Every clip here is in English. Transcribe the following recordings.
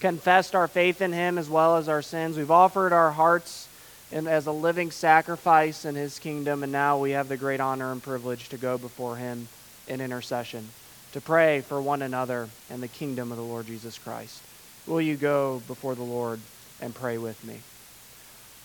confessed our faith in him as well as our sins. We've offered our hearts in, as a living sacrifice in his kingdom, and now we have the great honor and privilege to go before him in intercession, to pray for one another and the kingdom of the Lord Jesus Christ. Will you go before the Lord and pray with me?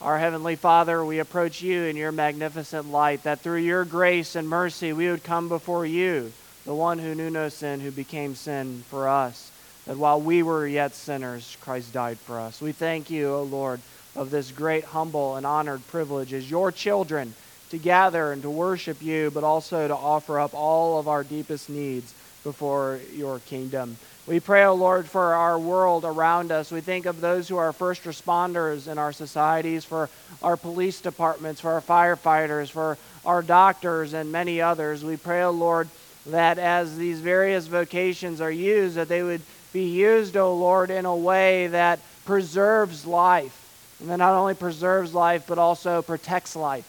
Our Heavenly Father, we approach you in your magnificent light, that through your grace and mercy we would come before you, the one who knew no sin, who became sin for us, that while we were yet sinners, Christ died for us. We thank you, O Lord, of this great, humble, and honored privilege as your children to gather and to worship you, but also to offer up all of our deepest needs before your kingdom. We pray, O Lord, for our world around us. We think of those who are first responders in our societies, for our police departments, for our firefighters, for our doctors, and many others. We pray, O Lord, that as these various vocations are used, that they would be used, O Lord, in a way that preserves life and that not only preserves life, but also protects life.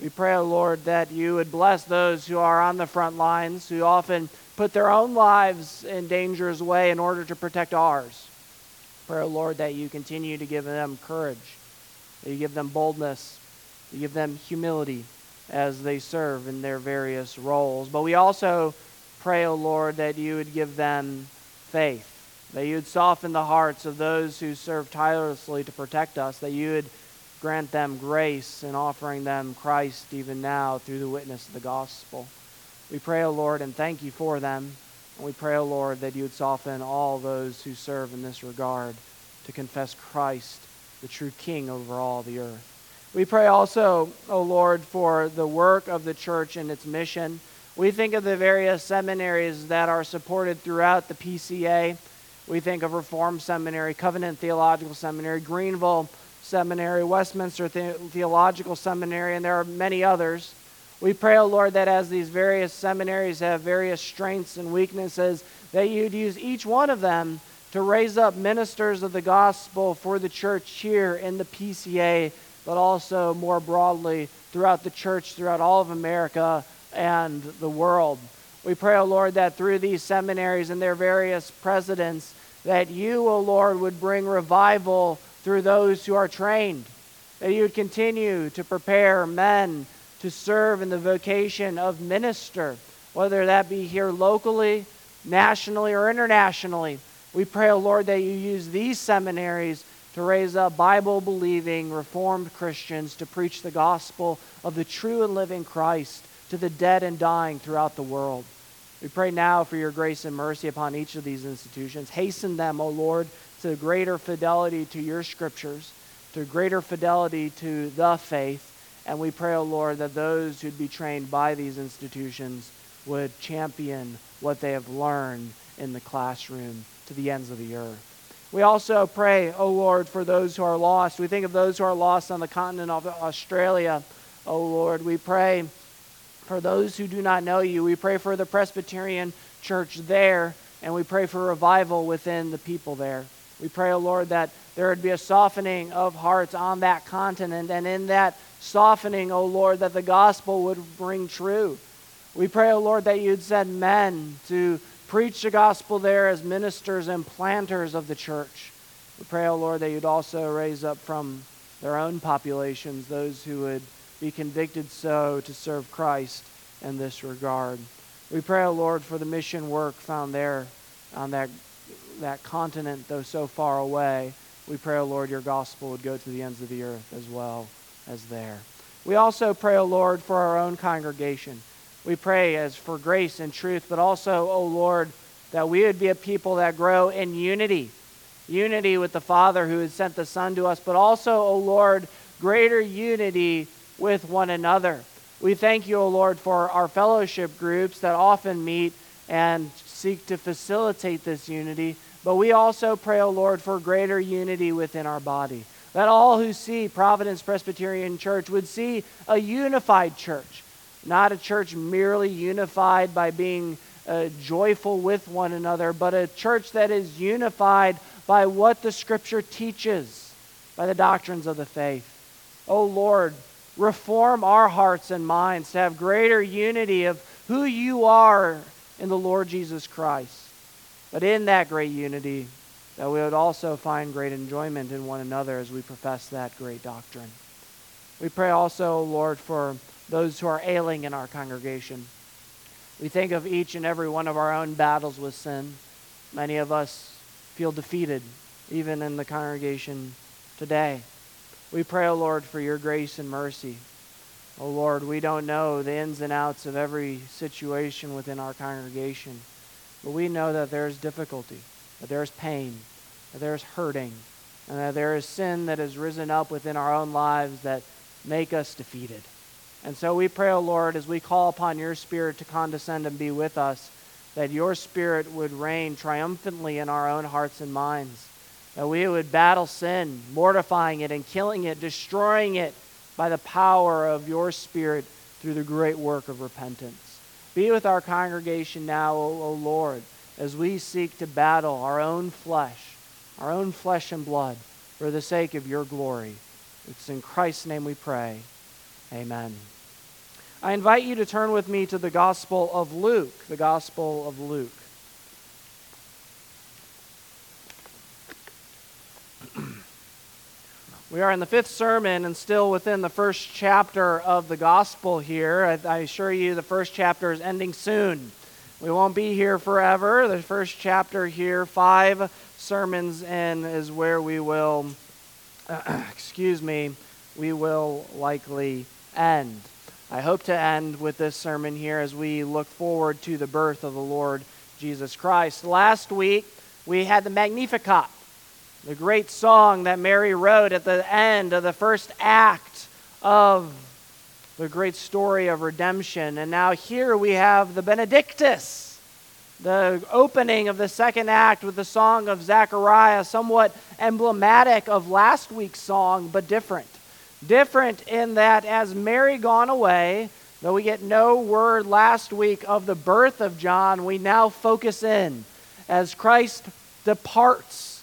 We pray, O Lord, that you would bless those who are on the front lines, who often put their own lives in danger's way in order to protect ours. Pray, O Lord, that you continue to give them courage, that you give them boldness, you give them humility as they serve in their various roles. But we also pray, O Lord, that you would give them faith that you would soften the hearts of those who serve tirelessly to protect us, that you would grant them grace in offering them Christ even now through the witness of the gospel. We pray, O Lord, and thank you for them. And we pray, O Lord, that you would soften all those who serve in this regard to confess Christ, the true King over all the earth. We pray also, O Lord, for the work of the church and its mission. We think of the various seminaries that are supported throughout the PCA. We think of Reformed Seminary, Covenant Theological Seminary, Greenville Seminary, Westminster the- Theological Seminary, and there are many others. We pray, O oh Lord, that as these various seminaries have various strengths and weaknesses, that you'd use each one of them to raise up ministers of the gospel for the church here in the PCA, but also more broadly throughout the church, throughout all of America and the world. We pray, O oh Lord, that through these seminaries and their various presidents, that you, O oh Lord, would bring revival through those who are trained, that you would continue to prepare men to serve in the vocation of minister, whether that be here locally, nationally, or internationally. We pray, O oh Lord, that you use these seminaries to raise up Bible believing, Reformed Christians to preach the gospel of the true and living Christ to the dead and dying throughout the world. We pray now for your grace and mercy upon each of these institutions. Hasten them, O Lord, to greater fidelity to your scriptures, to greater fidelity to the faith. And we pray, O Lord, that those who'd be trained by these institutions would champion what they have learned in the classroom to the ends of the earth. We also pray, O Lord, for those who are lost. We think of those who are lost on the continent of Australia. O Lord, we pray for those who do not know you. We pray for the Presbyterian church there, and we pray for revival within the people there. We pray, O oh Lord, that there would be a softening of hearts on that continent, and in that softening, O oh Lord, that the gospel would ring true. We pray, O oh Lord, that you'd send men to preach the gospel there as ministers and planters of the church. We pray, O Lord, that you'd also raise up from their own populations those who would be convicted so to serve Christ in this regard. We pray, O oh Lord, for the mission work found there on that, that continent, though so far away. We pray, O oh Lord, your gospel would go to the ends of the earth as well as there. We also pray, O oh Lord, for our own congregation. We pray as for grace and truth, but also, O Lord, that we would be a people that grow in unity. Unity with the Father who has sent the Son to us, but also, O Lord, greater unity with one another. We thank you, O Lord, for our fellowship groups that often meet and seek to facilitate this unity. But we also pray, O Lord, for greater unity within our body. That all who see Providence Presbyterian Church would see a unified church, not a church merely unified by being uh, joyful with one another, but a church that is unified by what the Scripture teaches, by the doctrines of the faith. O Lord, reform our hearts and minds to have greater unity of who you are in the Lord Jesus Christ. But in that great unity, that we would also find great enjoyment in one another as we profess that great doctrine. We pray also, Lord, for those who are ailing in our congregation. We think of each and every one of our own battles with sin. Many of us feel defeated, even in the congregation today. We pray, O oh Lord, for your grace and mercy. O oh Lord, we don't know the ins and outs of every situation within our congregation, but we know that there is difficulty, that there is pain, that there is hurting, and that there is sin that has risen up within our own lives that make us defeated. And so we pray, O oh Lord, as we call upon your Spirit to condescend and be with us, that your Spirit would reign triumphantly in our own hearts and minds. That we would battle sin, mortifying it and killing it, destroying it by the power of your Spirit through the great work of repentance. Be with our congregation now, O, o Lord, as we seek to battle our own flesh, our own flesh and blood, for the sake of your glory. It's in Christ's name we pray. Amen. I invite you to turn with me to the Gospel of Luke, the Gospel of Luke. We are in the fifth sermon and still within the first chapter of the Gospel here. I, I assure you, the first chapter is ending soon. We won't be here forever. The first chapter here, five sermons in, is where we will excuse me, we will likely end. I hope to end with this sermon here as we look forward to the birth of the Lord Jesus Christ. Last week, we had the Magnificat, the great song that Mary wrote at the end of the first act of the great story of redemption. And now here we have the Benedictus the opening of the second act with the song of Zechariah, somewhat emblematic of last week's song, but different. Different in that as Mary gone away, though we get no word last week of the birth of John, we now focus in. As Christ departs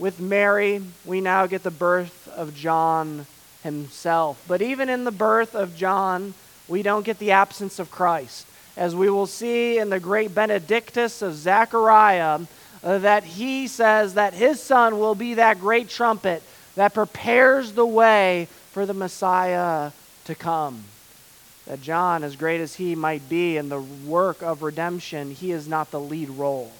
with Mary, we now get the birth of John himself. But even in the birth of John, we don't get the absence of Christ as we will see in the great Benedictus of Zechariah, uh, that he says that his son will be that great trumpet that prepares the way for the Messiah to come. That John, as great as he might be in the work of redemption, he is not the lead role.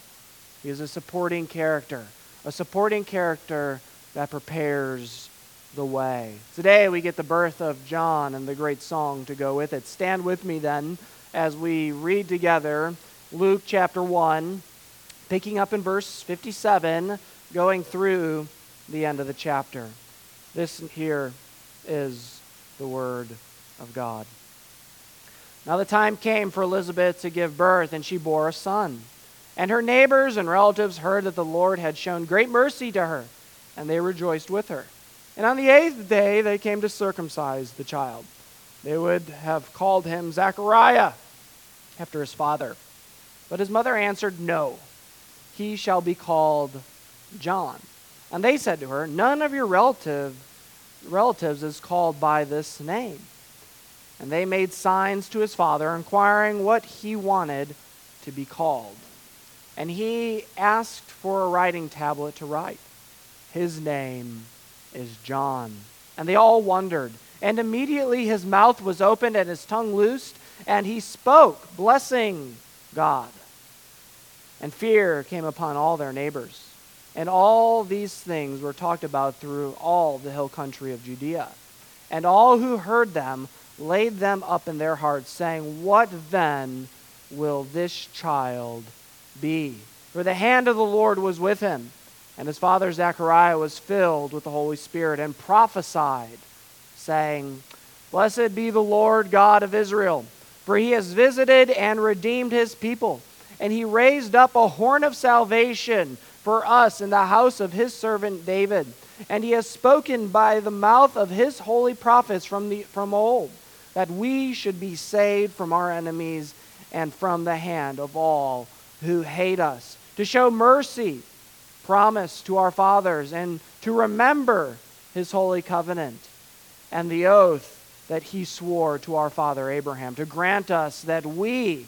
He is a supporting character, a supporting character that prepares the way. Today we get the birth of John and the great song to go with it. Stand with me then as we read together Luke chapter 1, picking up in verse 57, going through the end of the chapter. This here is the word of God. Now the time came for Elizabeth to give birth, and she bore a son. And her neighbors and relatives heard that the Lord had shown great mercy to her, and they rejoiced with her. And on the eighth day they came to circumcise the child. They would have called him Zechariah after his father. But his mother answered, No, he shall be called John. And they said to her, None of your relative, relatives is called by this name. And they made signs to his father, inquiring what he wanted to be called. And he asked for a writing tablet to write. His name is John. And they all wondered. And immediately his mouth was opened and his tongue loosed, and he spoke, blessing God. And fear came upon all their neighbors. And all these things were talked about through all the hill country of Judea. And all who heard them laid them up in their hearts, saying, What then will this child be? For the hand of the Lord was with him. And his father Zechariah was filled with the Holy Spirit and prophesied, saying, Blessed be the Lord God of Israel for he has visited and redeemed his people, and he raised up a horn of salvation for us in the house of his servant David. And he has spoken by the mouth of his holy prophets from, the, from old, that we should be saved from our enemies and from the hand of all who hate us, to show mercy, promise to our fathers, and to remember his holy covenant and the oath that he swore to our father Abraham, to grant us that we,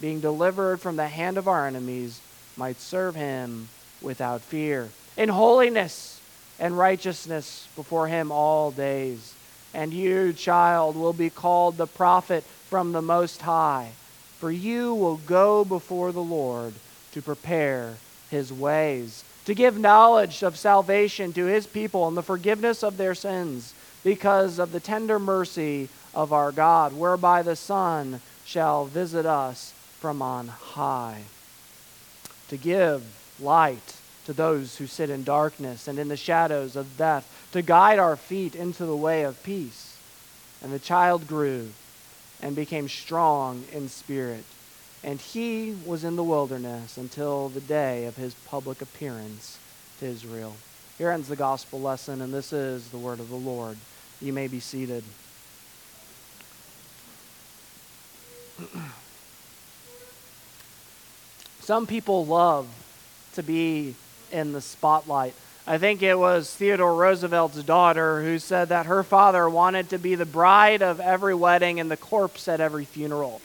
being delivered from the hand of our enemies, might serve him without fear. In holiness and righteousness before him all days. And you, child, will be called the prophet from the Most High, for you will go before the Lord to prepare his ways, to give knowledge of salvation to his people and the forgiveness of their sins, because of the tender mercy of our God, whereby the Son shall visit us from on high, to give light to those who sit in darkness and in the shadows of death, to guide our feet into the way of peace. And the child grew and became strong in spirit, and he was in the wilderness until the day of his public appearance to Israel. Here ends the gospel lesson, and this is the word of the Lord. You may be seated. Some people love to be in the spotlight. I think it was Theodore Roosevelt's daughter who said that her father wanted to be the bride of every wedding and the corpse at every funeral.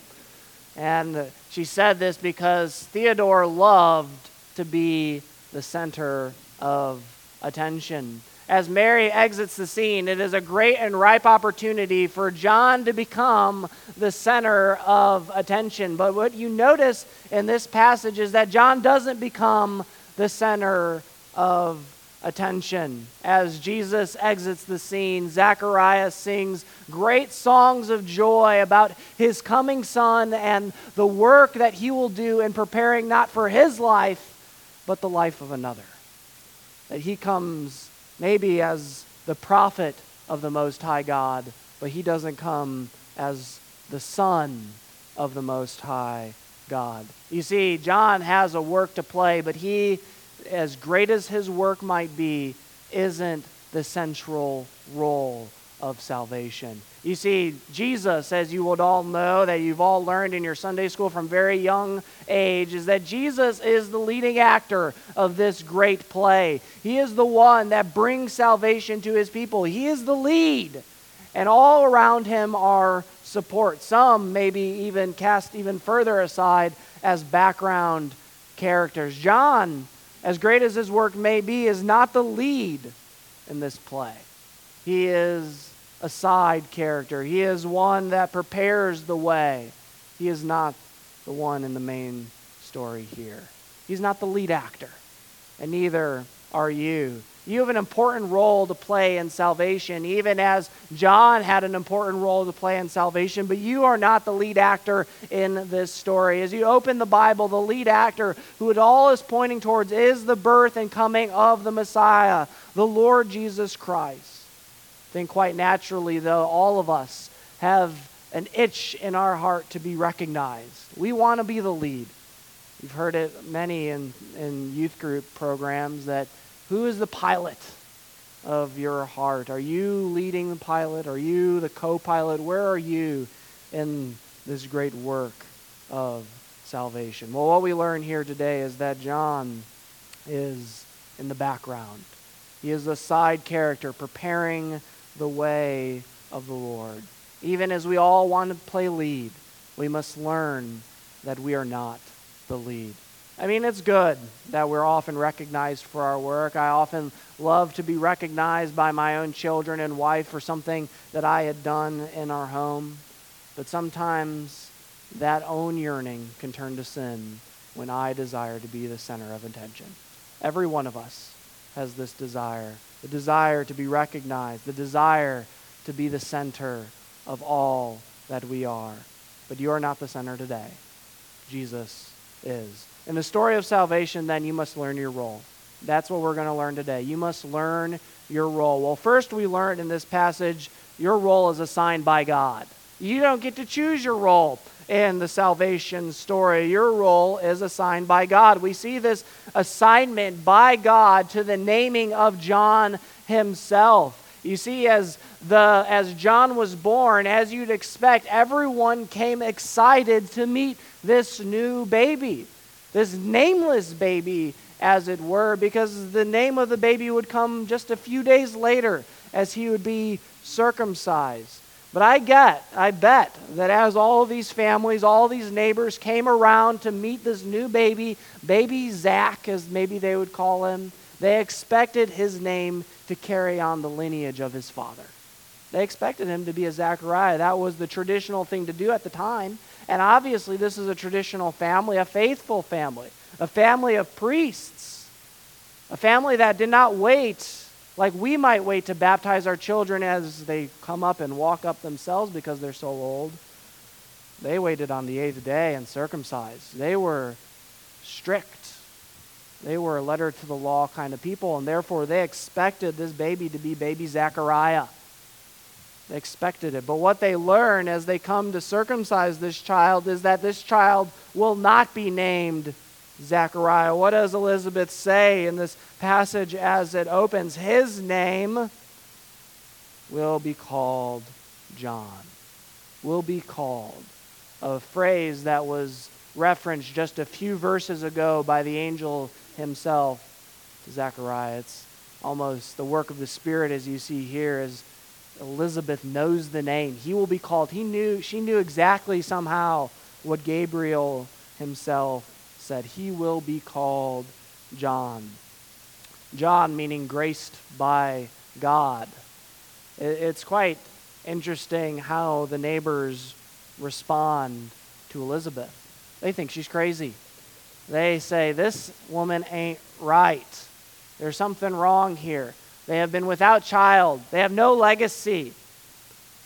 And she said this because Theodore loved to be the center of attention. As Mary exits the scene, it is a great and ripe opportunity for John to become the center of attention. But what you notice in this passage is that John doesn't become the center of attention. As Jesus exits the scene, Zacharias sings great songs of joy about his coming son and the work that he will do in preparing not for his life, but the life of another. That he comes maybe as the prophet of the Most High God, but he doesn't come as the son of the Most High God. You see, John has a work to play, but he, as great as his work might be, isn't the central role of salvation. You see, Jesus, as you would all know, that you've all learned in your Sunday school from very young age, is that Jesus is the leading actor of this great play. He is the one that brings salvation to his people. He is the lead. And all around him are support. Some maybe even cast even further aside as background characters. John, as great as his work may be, is not the lead in this play. He is a side character. He is one that prepares the way. He is not the one in the main story here. He's not the lead actor, and neither are you. You have an important role to play in salvation, even as John had an important role to play in salvation, but you are not the lead actor in this story. As you open the Bible, the lead actor, who it all is pointing towards, is the birth and coming of the Messiah, the Lord Jesus Christ. Then, quite naturally, though, all of us have an itch in our heart to be recognized. We want to be the lead. You've heard it many in, in youth group programs that who is the pilot of your heart? Are you leading the pilot? Are you the co pilot? Where are you in this great work of salvation? Well, what we learn here today is that John is in the background. He is a side character preparing the way of the Lord. Even as we all want to play lead, we must learn that we are not the lead. I mean, it's good that we're often recognized for our work. I often love to be recognized by my own children and wife for something that I had done in our home. But sometimes that own yearning can turn to sin when I desire to be the center of attention. Every one of us has this desire the desire to be recognized, the desire to be the center of all that we are. But you are not the center today. Jesus is. In the story of salvation, then, you must learn your role. That's what we're going to learn today. You must learn your role. Well, first, we learned in this passage your role is assigned by God. You don't get to choose your role in the salvation story. Your role is assigned by God. We see this assignment by God to the naming of John himself. You see, as the as John was born, as you'd expect, everyone came excited to meet this new baby this nameless baby, as it were, because the name of the baby would come just a few days later as he would be circumcised. But I get, I bet that as all these families, all these neighbors came around to meet this new baby, baby Zach, as maybe they would call him, they expected his name to carry on the lineage of his father. They expected him to be a Zachariah. That was the traditional thing to do at the time. And obviously, this is a traditional family, a faithful family, a family of priests, a family that did not wait like we might wait to baptize our children as they come up and walk up themselves because they're so old. They waited on the eighth day and circumcised. They were strict. They were a letter to the law kind of people, and therefore they expected this baby to be baby Zechariah. They expected it. But what they learn as they come to circumcise this child is that this child will not be named Zechariah. What does Elizabeth say in this passage as it opens? His name will be called John. Will be called. A phrase that was referenced just a few verses ago by the angel himself to Zechariah. It's almost the work of the Spirit as you see here, is Elizabeth knows the name. He will be called. He knew she knew exactly somehow what Gabriel himself said, He will be called John. John meaning graced by God. It's quite interesting how the neighbors respond to Elizabeth. They think she's crazy. They say, This woman ain't right. There's something wrong here. They have been without child, they have no legacy.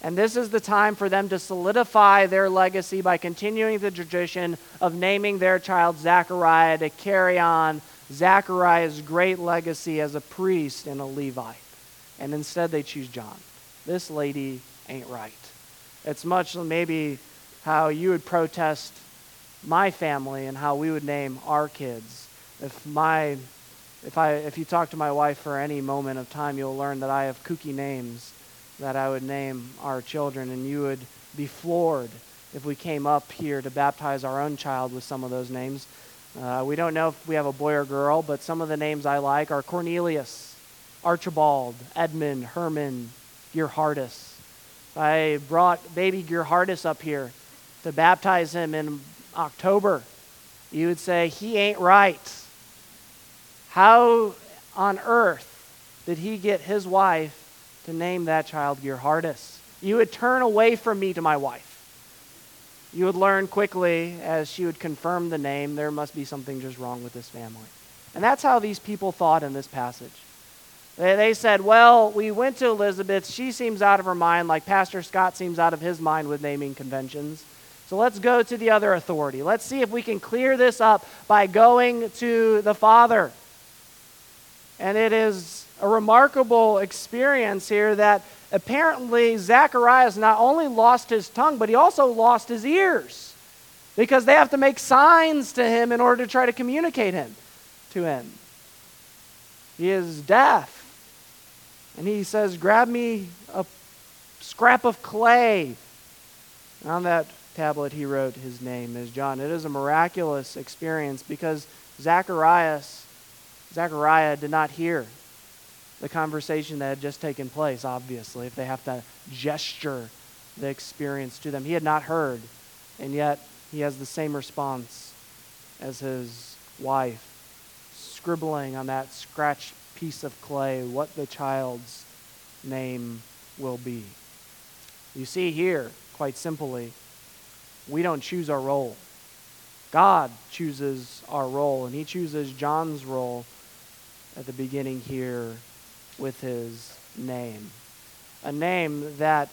And this is the time for them to solidify their legacy by continuing the tradition of naming their child Zachariah to carry on Zachariah's great legacy as a priest and a Levite. And instead they choose John. This lady ain't right. It's much maybe how you would protest my family and how we would name our kids. If my if I if you talk to my wife for any moment of time, you'll learn that I have kooky names that I would name our children, and you would be floored if we came up here to baptize our own child with some of those names. Uh, we don't know if we have a boy or girl, but some of the names I like are Cornelius, Archibald, Edmund, Herman, Geerhardus. I brought baby Geerhardus up here to baptize him in October. You would say, he ain't right. How on earth did he get his wife to name that child Geerhardus. You would turn away from me to my wife. You would learn quickly, as she would confirm the name, there must be something just wrong with this family. And that's how these people thought in this passage. They, they said, well, we went to Elizabeth. She seems out of her mind, like Pastor Scott seems out of his mind with naming conventions. So let's go to the other authority. Let's see if we can clear this up by going to the Father. And it is a remarkable experience here that apparently Zacharias not only lost his tongue, but he also lost his ears because they have to make signs to him in order to try to communicate him to him. He is deaf. And he says, Grab me a scrap of clay. And on that tablet, he wrote his name as John. It is a miraculous experience because Zacharias, Zachariah did not hear the conversation that had just taken place, obviously, if they have to gesture the experience to them. He had not heard, and yet he has the same response as his wife, scribbling on that scratched piece of clay what the child's name will be. You see here, quite simply, we don't choose our role. God chooses our role, and He chooses John's role at the beginning here with his name. A name that,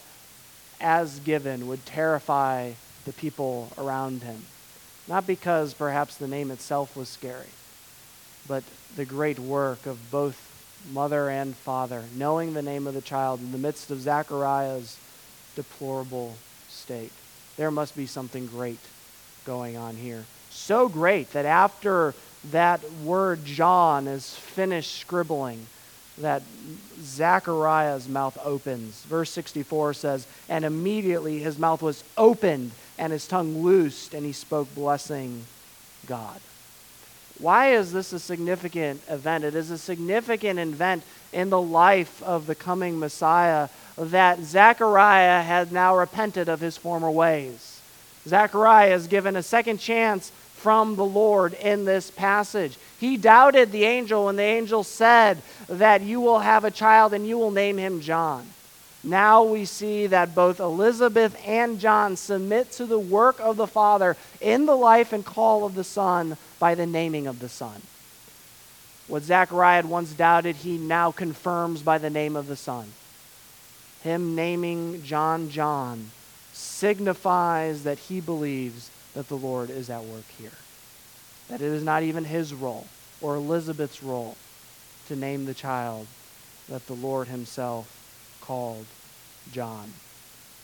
as given, would terrify the people around him. Not because perhaps the name itself was scary, but the great work of both mother and father, knowing the name of the child in the midst of Zachariah's deplorable state. There must be something great going on here. So great that after that word John is finished scribbling, that Zechariah's mouth opens. Verse 64 says, And immediately his mouth was opened and his tongue loosed, and he spoke blessing God. Why is this a significant event? It is a significant event in the life of the coming Messiah that Zechariah had now repented of his former ways. Zechariah is given a second chance from the Lord in this passage. He doubted the angel when the angel said that you will have a child and you will name him John. Now we see that both Elizabeth and John submit to the work of the Father in the life and call of the Son by the naming of the Son. What Zechariah had once doubted, he now confirms by the name of the Son. Him naming John John signifies that he believes that the Lord is at work here. That it is not even his role or Elizabeth's role to name the child, that the Lord himself called John.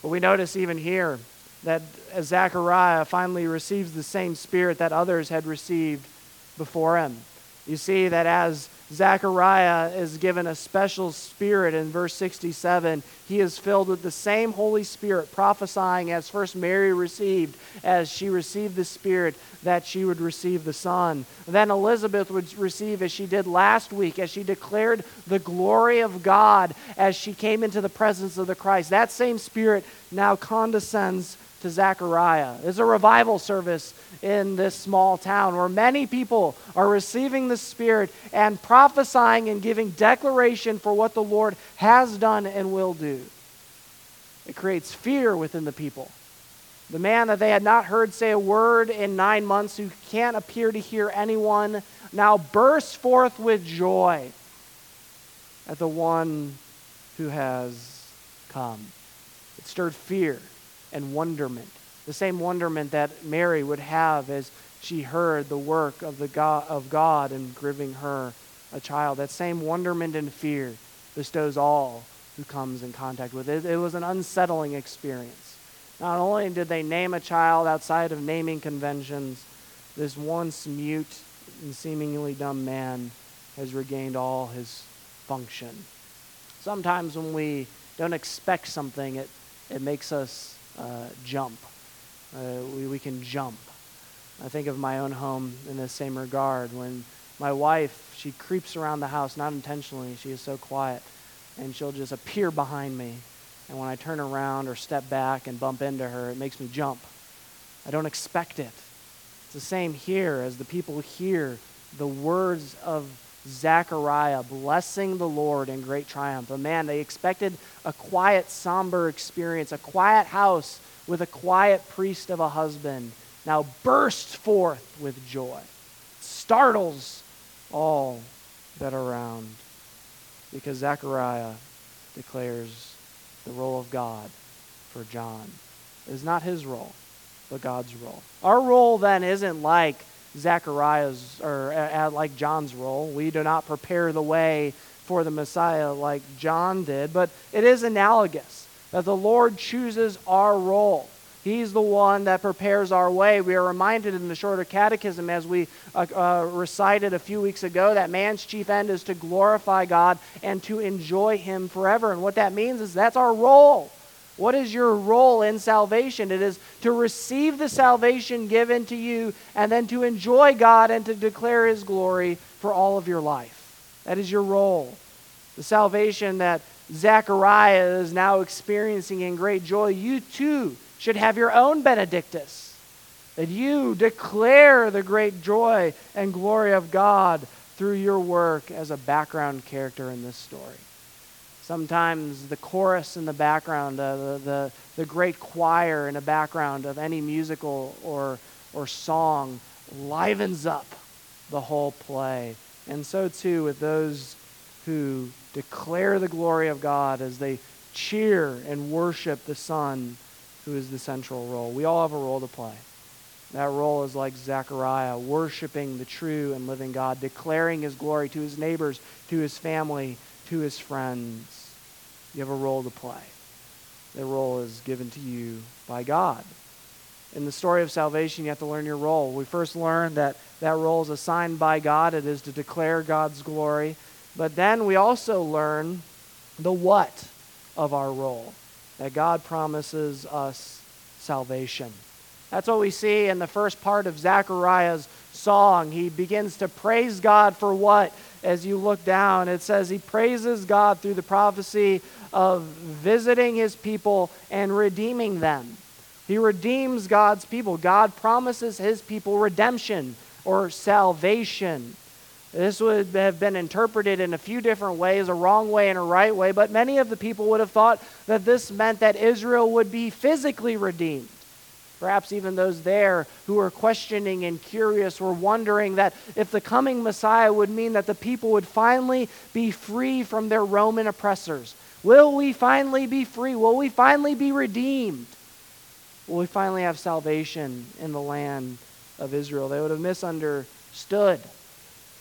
But we notice even here that as Zechariah finally receives the same spirit that others had received before him. You see that as Zechariah is given a special spirit in verse 67. He is filled with the same Holy Spirit, prophesying as first Mary received, as she received the Spirit, that she would receive the Son. Then Elizabeth would receive, as she did last week, as she declared the glory of God as she came into the presence of the Christ. That same Spirit now condescends to Zechariah. There's a revival service in this small town where many people are receiving the Spirit and prophesying and giving declaration for what the Lord has done and will do. It creates fear within the people. The man that they had not heard say a word in nine months, who can't appear to hear anyone, now bursts forth with joy at the one who has come. It stirred fear and wonderment. The same wonderment that Mary would have as she heard the work of, the God, of God in giving her a child. That same wonderment and fear bestows all who comes in contact with it. It was an unsettling experience. Not only did they name a child outside of naming conventions, this once mute and seemingly dumb man has regained all his function. Sometimes when we don't expect something, it, it makes us uh, jump. Uh, we, we can jump. I think of my own home in the same regard. When my wife, she creeps around the house, not intentionally, she is so quiet, and she'll just appear behind me. And when I turn around or step back and bump into her, it makes me jump. I don't expect it. It's the same here as the people hear the words of Zechariah blessing the Lord in great triumph. A man, they expected a quiet, somber experience, a quiet house with a quiet priest of a husband, now bursts forth with joy, startles all that are around, because Zechariah declares the role of God for John. It is not his role, but God's role. Our role then isn't like Zechariah's or like John's role. We do not prepare the way for the Messiah like John did, but it is analogous that the Lord chooses our role. He's the one that prepares our way. We are reminded in the shorter catechism, as we uh, uh, recited a few weeks ago, that man's chief end is to glorify God and to enjoy Him forever. And what that means is that's our role. What is your role in salvation? It is to receive the salvation given to you and then to enjoy God and to declare His glory for all of your life. That is your role. The salvation that Zechariah is now experiencing in great joy, you too should have your own Benedictus. That you declare the great joy and glory of God through your work as a background character in this story. Sometimes the chorus in the background, the, the, the great choir in the background of any musical or, or song livens up the whole play. And so too with those who declare the glory of God as they cheer and worship the Son, who is the central role. We all have a role to play. That role is like Zechariah, worshiping the true and living God, declaring his glory to his neighbors, to his family, to his friends. You have a role to play. That role is given to you by God. In the story of salvation, you have to learn your role. We first learn that that role is assigned by God, it is to declare God's glory. But then we also learn the what of our role that God promises us salvation. That's what we see in the first part of Zechariah's song. He begins to praise God for what? As you look down, it says he praises God through the prophecy of visiting his people and redeeming them. He redeems God's people. God promises his people redemption or salvation. This would have been interpreted in a few different ways, a wrong way and a right way, but many of the people would have thought that this meant that Israel would be physically redeemed. Perhaps even those there who were questioning and curious were wondering that if the coming Messiah would mean that the people would finally be free from their Roman oppressors. Will we finally be free? Will we finally be redeemed? Will we finally have salvation in the land of Israel? They would have misunderstood.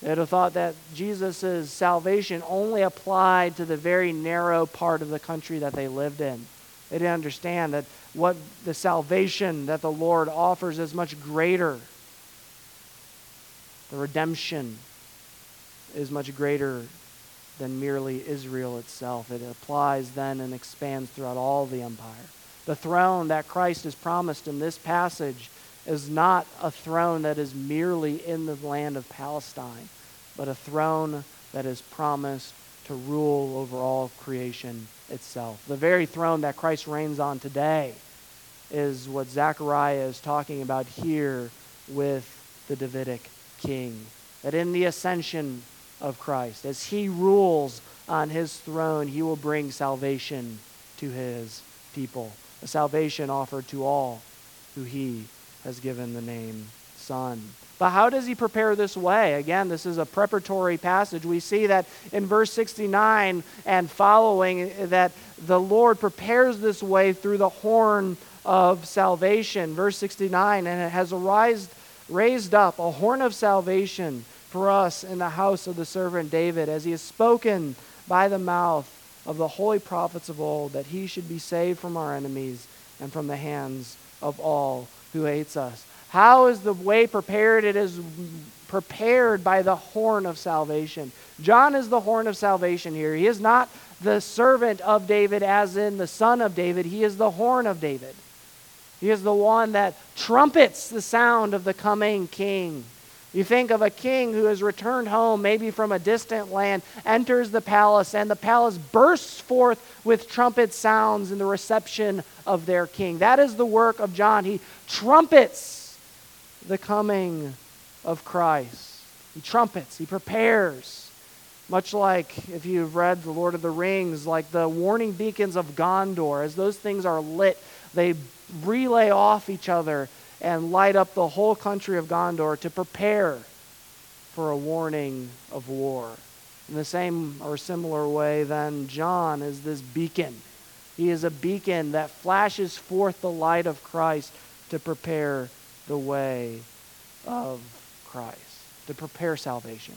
They would have thought that Jesus' salvation only applied to the very narrow part of the country that they lived in. They didn't understand that what the salvation that the Lord offers is much greater. The redemption is much greater than merely Israel itself. It applies then and expands throughout all the empire. The throne that Christ is promised in this passage is not a throne that is merely in the land of Palestine, but a throne that is promised to rule over all creation itself. The very throne that Christ reigns on today is what Zechariah is talking about here with the Davidic king. That in the ascension of Christ, as he rules on his throne, he will bring salvation to his people. A salvation offered to all who he has given the name Son. But how does he prepare this way? Again, this is a preparatory passage. We see that in verse 69 and following that the Lord prepares this way through the horn of salvation. Verse 69 and it has arised, raised up a horn of salvation for us in the house of the servant David, as he has spoken by the mouth of the holy prophets of old, that he should be saved from our enemies and from the hands of all who hates us. How is the way prepared? It is prepared by the horn of salvation. John is the horn of salvation here. He is not the servant of David, as in the son of David. He is the horn of David. He is the one that trumpets the sound of the coming king. You think of a king who has returned home, maybe from a distant land, enters the palace, and the palace bursts forth with trumpet sounds in the reception of their king. That is the work of John. He trumpets the coming of Christ. He trumpets, he prepares. Much like if you've read The Lord of the Rings, like the warning beacons of Gondor, as those things are lit, they relay off each other and light up the whole country of Gondor to prepare for a warning of war. In the same or similar way, then, John is this beacon. He is a beacon that flashes forth the light of Christ to prepare the way of Christ, to prepare salvation.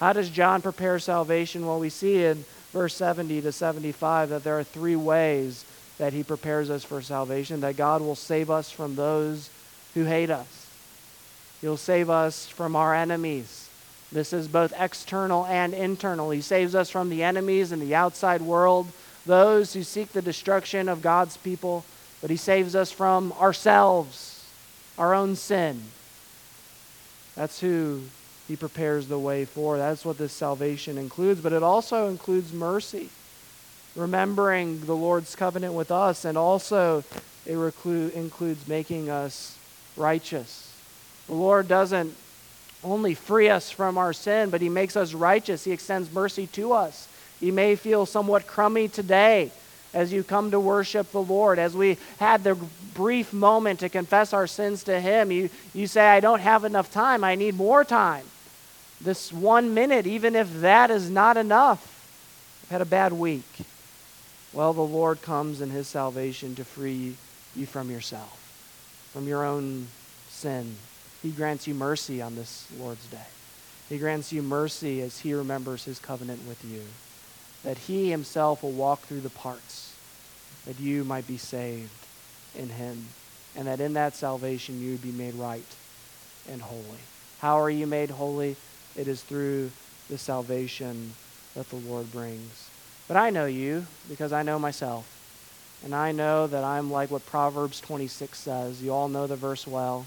How does John prepare salvation? Well, we see in verse 70 to 75 that there are three ways that he prepares us for salvation, that God will save us from those who hate us. He'll save us from our enemies. This is both external and internal. He saves us from the enemies in the outside world, those who seek the destruction of God's people, but He saves us from ourselves, our own sin. That's who He prepares the way for. That's what this salvation includes, but it also includes mercy remembering the Lord's covenant with us, and also it reclu- includes making us righteous. The Lord doesn't only free us from our sin, but He makes us righteous. He extends mercy to us. You may feel somewhat crummy today as you come to worship the Lord. As we had the brief moment to confess our sins to Him, you, you say, I don't have enough time. I need more time. This one minute, even if that is not enough, I've had a bad week. Well, the Lord comes in his salvation to free you from yourself, from your own sin. He grants you mercy on this Lord's day. He grants you mercy as he remembers his covenant with you, that he himself will walk through the parts, that you might be saved in him, and that in that salvation you would be made right and holy. How are you made holy? It is through the salvation that the Lord brings. But I know you because I know myself. And I know that I'm like what Proverbs 26 says. You all know the verse well.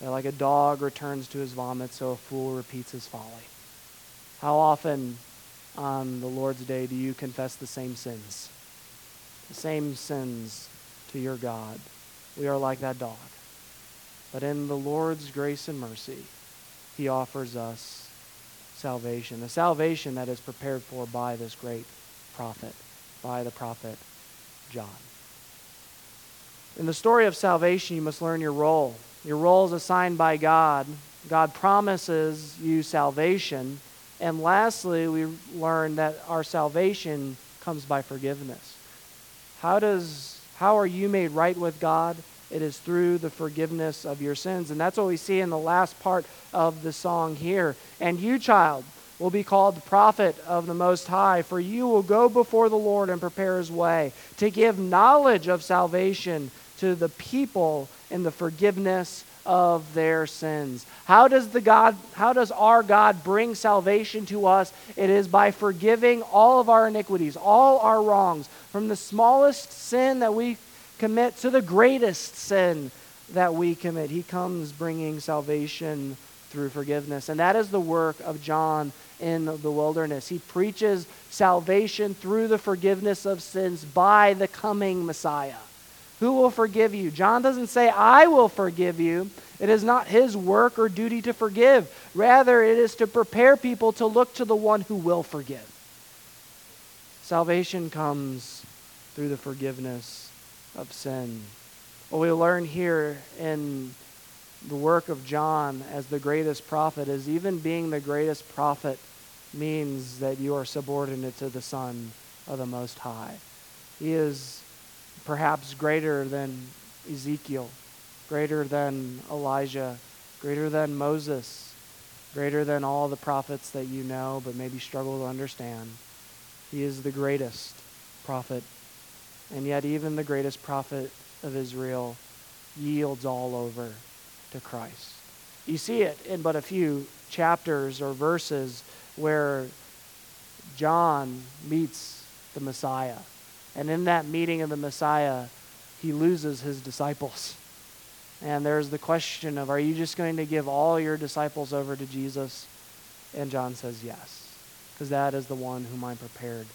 That like a dog returns to his vomit, so a fool repeats his folly. How often on the Lord's day do you confess the same sins? The same sins to your God. We are like that dog. But in the Lord's grace and mercy, he offers us salvation, the salvation that is prepared for by this great prophet, by the prophet John. In the story of salvation, you must learn your role. Your role is assigned by God. God promises you salvation. And lastly, we learn that our salvation comes by forgiveness. How does how are you made right with God? It is through the forgiveness of your sins. And that's what we see in the last part of the song here. And you, child, will be called the prophet of the Most High, for you will go before the Lord and prepare his way to give knowledge of salvation to the people in the forgiveness of their sins. How does the God how does our God bring salvation to us? It is by forgiving all of our iniquities, all our wrongs, from the smallest sin that we commit to the greatest sin that we commit. He comes bringing salvation through forgiveness. And that is the work of John in the wilderness. He preaches salvation through the forgiveness of sins by the coming Messiah. Who will forgive you? John doesn't say, I will forgive you. It is not his work or duty to forgive. Rather, it is to prepare people to look to the one who will forgive. Salvation comes through the forgiveness of sin. What we learn here in the work of John as the greatest prophet is even being the greatest prophet means that you are subordinate to the Son of the Most High. He is perhaps greater than Ezekiel, greater than Elijah, greater than Moses, greater than all the prophets that you know but maybe struggle to understand. He is the greatest prophet. And yet, even the greatest prophet of Israel yields all over to Christ. You see it in but a few chapters or verses where John meets the Messiah. And in that meeting of the Messiah, he loses his disciples. And there's the question of, are you just going to give all your disciples over to Jesus? And John says, yes, because that is the one whom I prepared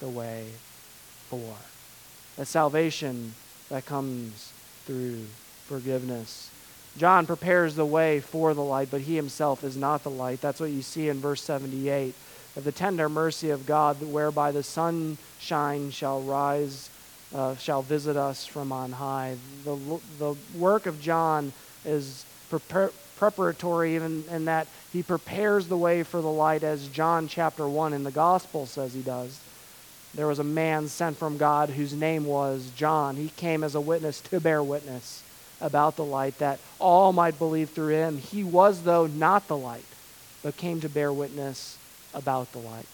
the way for. The salvation that comes through forgiveness. John prepares the way for the light, but he himself is not the light. That's what you see in verse 78 of the tender mercy of God, whereby the sunshine shall rise, uh, shall visit us from on high. The, the work of John is prepar- preparatory even in that he prepares the way for the light, as John chapter 1 in the gospel says he does. There was a man sent from God whose name was John. He came as a witness to bear witness about the light, that all might believe through him. He was, though, not the light, but came to bear witness about the light.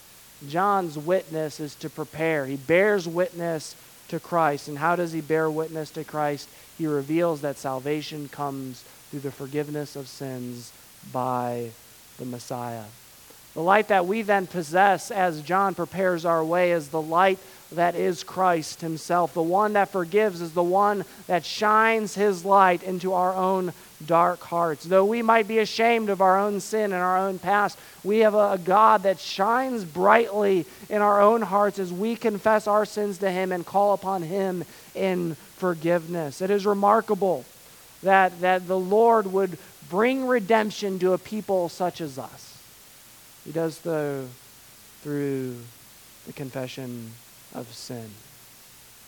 John's witness is to prepare. He bears witness to Christ. And how does he bear witness to Christ? He reveals that salvation comes through the forgiveness of sins by the Messiah. The light that we then possess as John prepares our way is the light that is Christ Himself. The one that forgives is the one that shines His light into our own dark hearts. Though we might be ashamed of our own sin and our own past, we have a, God that shines brightly in our own hearts as we confess our sins to Him and call upon Him in forgiveness. It is remarkable that, that the Lord would bring redemption to a people such as us. He does so through the confession of sin,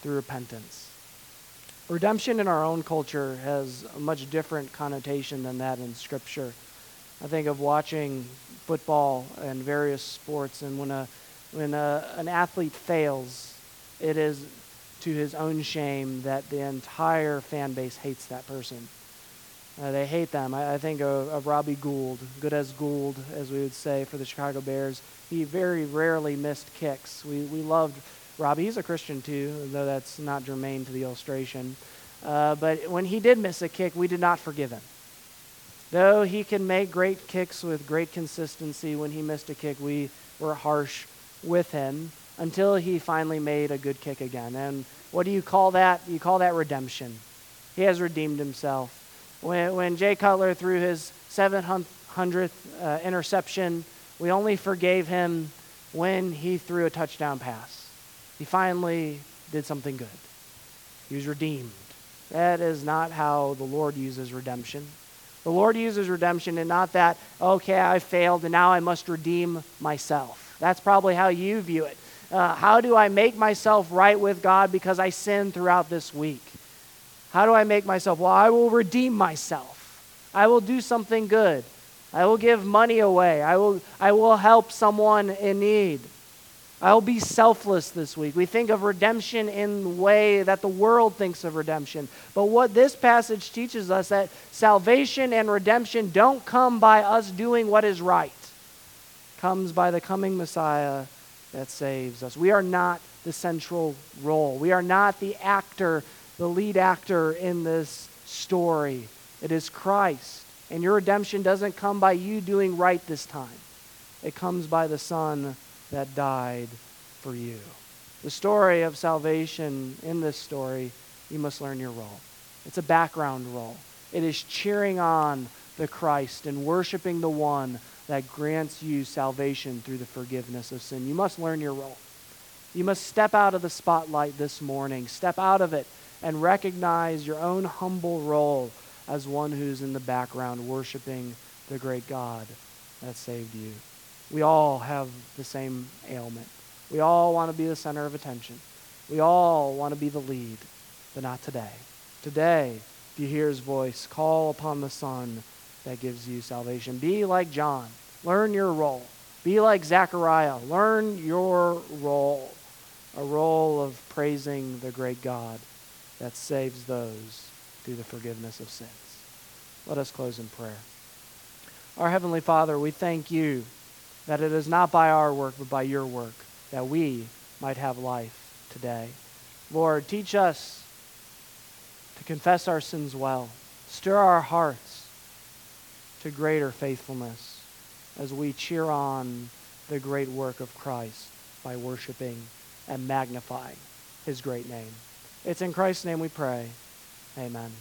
through repentance. Redemption in our own culture has a much different connotation than that in Scripture. I think of watching football and various sports, and when, a, when a, an athlete fails, it is to his own shame that the entire fan base hates that person. Uh, they hate them. I, I think of, of, Robbie Gould, good as Gould, as we would say for the Chicago Bears. He very rarely missed kicks. We, we loved Robbie. He's a Christian too, though that's not germane to the illustration. Uh, but when he did miss a kick, we did not forgive him. Though he can make great kicks with great consistency, when he missed a kick, we were harsh with him until he finally made a good kick again. And what do you call that? You call that redemption. He has redeemed himself. When, when Jay Cutler threw his 700th uh, interception, we only forgave him when he threw a touchdown pass. He finally did something good. He was redeemed. That is not how the Lord uses redemption. The Lord uses redemption and not that, okay, I failed and now I must redeem myself. That's probably how you view it. Uh, how do I make myself right with God because I sinned throughout this week? How do I make myself? Well, I will redeem myself. I will do something good. I will give money away. I will, I will help someone in need. I'll be selfless this week. We think of redemption in the way that the world thinks of redemption. But what this passage teaches us that salvation and redemption don't come by us doing what is right. It comes by the coming Messiah that saves us. We are not the central role. We are not the actor, the lead actor in this story. It is Christ. And your redemption doesn't come by you doing right this time. It comes by the Son that died for you. The story of salvation in this story, you must learn your role. It's a background role. It is cheering on the Christ and worshiping the one that grants you salvation through the forgiveness of sin. You must learn your role. You must step out of the spotlight this morning, step out of it, and recognize your own humble role as one who's in the background worshiping the great God that saved you. We all have the same ailment. We all want to be the center of attention. We all want to be the lead, but not today. Today, if you hear his voice, call upon the Son that gives you salvation. Be like John. Learn your role. Be like Zechariah. Learn your role. A role of praising the great God that saves those through the forgiveness of sins. Let us close in prayer. Our Heavenly Father, we thank you that it is not by our work, but by your work that we might have life today. Lord, teach us to confess our sins well, stir our hearts to greater faithfulness as we cheer on the great work of Christ by worshiping and magnifying his great name. It's in Christ's name we pray. Amen.